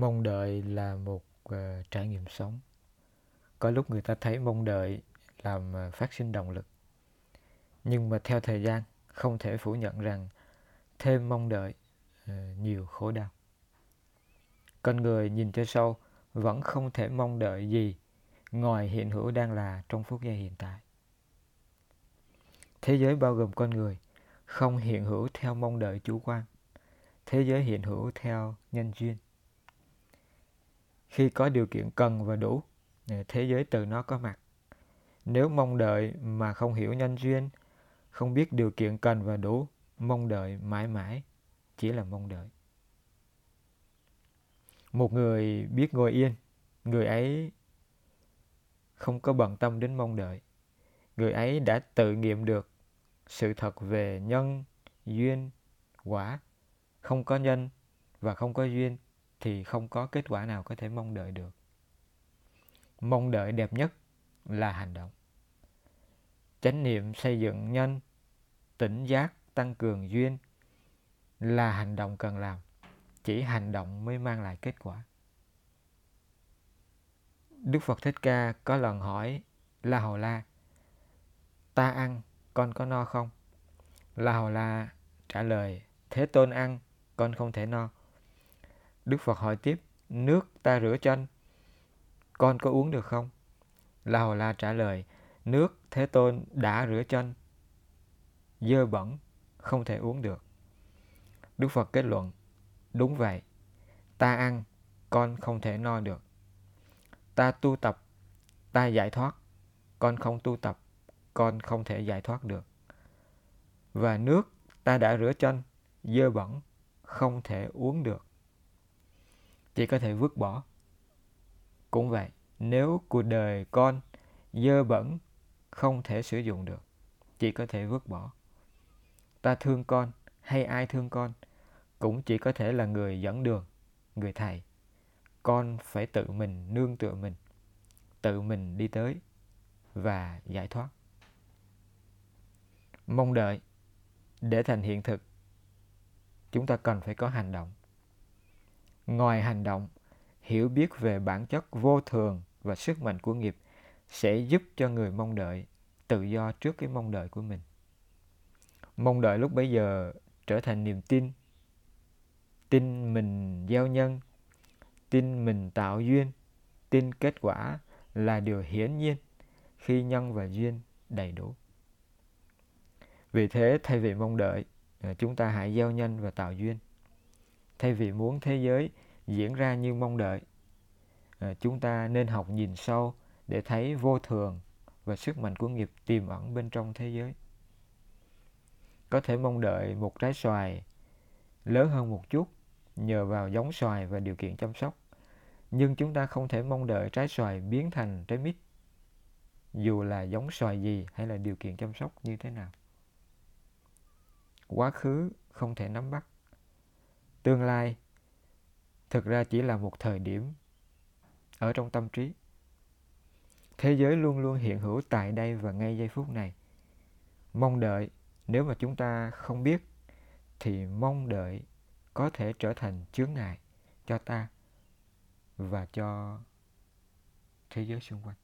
mong đợi là một uh, trải nghiệm sống. Có lúc người ta thấy mong đợi làm uh, phát sinh động lực. Nhưng mà theo thời gian không thể phủ nhận rằng thêm mong đợi uh, nhiều khổ đau. Con người nhìn cho sâu vẫn không thể mong đợi gì ngoài hiện hữu đang là trong phút giây hiện tại. Thế giới bao gồm con người không hiện hữu theo mong đợi chủ quan. Thế giới hiện hữu theo nhân duyên khi có điều kiện cần và đủ thế giới từ nó có mặt. Nếu mong đợi mà không hiểu nhân duyên, không biết điều kiện cần và đủ, mong đợi mãi mãi chỉ là mong đợi. Một người biết ngồi yên, người ấy không có bận tâm đến mong đợi. Người ấy đã tự nghiệm được sự thật về nhân, duyên, quả. Không có nhân và không có duyên thì không có kết quả nào có thể mong đợi được. Mong đợi đẹp nhất là hành động. Chánh niệm xây dựng nhân, tỉnh giác tăng cường duyên là hành động cần làm, chỉ hành động mới mang lại kết quả. Đức phật thích ca có lần hỏi la hầu la, ta ăn, con có no không? La hầu la trả lời, thế tôn ăn, con không thể no đức phật hỏi tiếp, nước ta rửa chanh con có uống được không? La hầu la trả lời, nước thế tôn đã rửa chanh dơ bẩn, không thể uống được. Đức phật kết luận, đúng vậy, ta ăn, con không thể no được. Ta tu tập, ta giải thoát, con không tu tập, con không thể giải thoát được. Và nước ta đã rửa chanh dơ bẩn, không thể uống được chỉ có thể vứt bỏ. Cũng vậy, nếu cuộc đời con dơ bẩn, không thể sử dụng được, chỉ có thể vứt bỏ. Ta thương con hay ai thương con cũng chỉ có thể là người dẫn đường, người thầy. Con phải tự mình nương tựa mình, tự mình đi tới và giải thoát. Mong đợi để thành hiện thực, chúng ta cần phải có hành động ngoài hành động, hiểu biết về bản chất vô thường và sức mạnh của nghiệp sẽ giúp cho người mong đợi tự do trước cái mong đợi của mình. Mong đợi lúc bấy giờ trở thành niềm tin tin mình gieo nhân, tin mình tạo duyên, tin kết quả là điều hiển nhiên khi nhân và duyên đầy đủ. Vì thế thay vì mong đợi à, chúng ta hãy gieo nhân và tạo duyên thay vì muốn thế giới diễn ra như mong đợi. À, chúng ta nên học nhìn sâu để thấy vô thường và sức mạnh của nghiệp tiềm ẩn bên trong thế giới. Có thể mong đợi một trái xoài lớn hơn một chút nhờ vào giống xoài và điều kiện chăm sóc nhưng chúng ta không thể mong đợi trái xoài biến thành trái mít dù là giống xoài gì hay là điều kiện chăm sóc như thế nào. Quá khứ không thể nắm bắt tương lai thực ra chỉ là một thời điểm ở trong tâm trí. Thế giới luôn luôn hiện hữu tại đây và ngay giây phút này. Mong đợi, nếu mà chúng ta không biết, thì mong đợi có thể trở thành chướng ngại cho ta và cho thế giới xung quanh.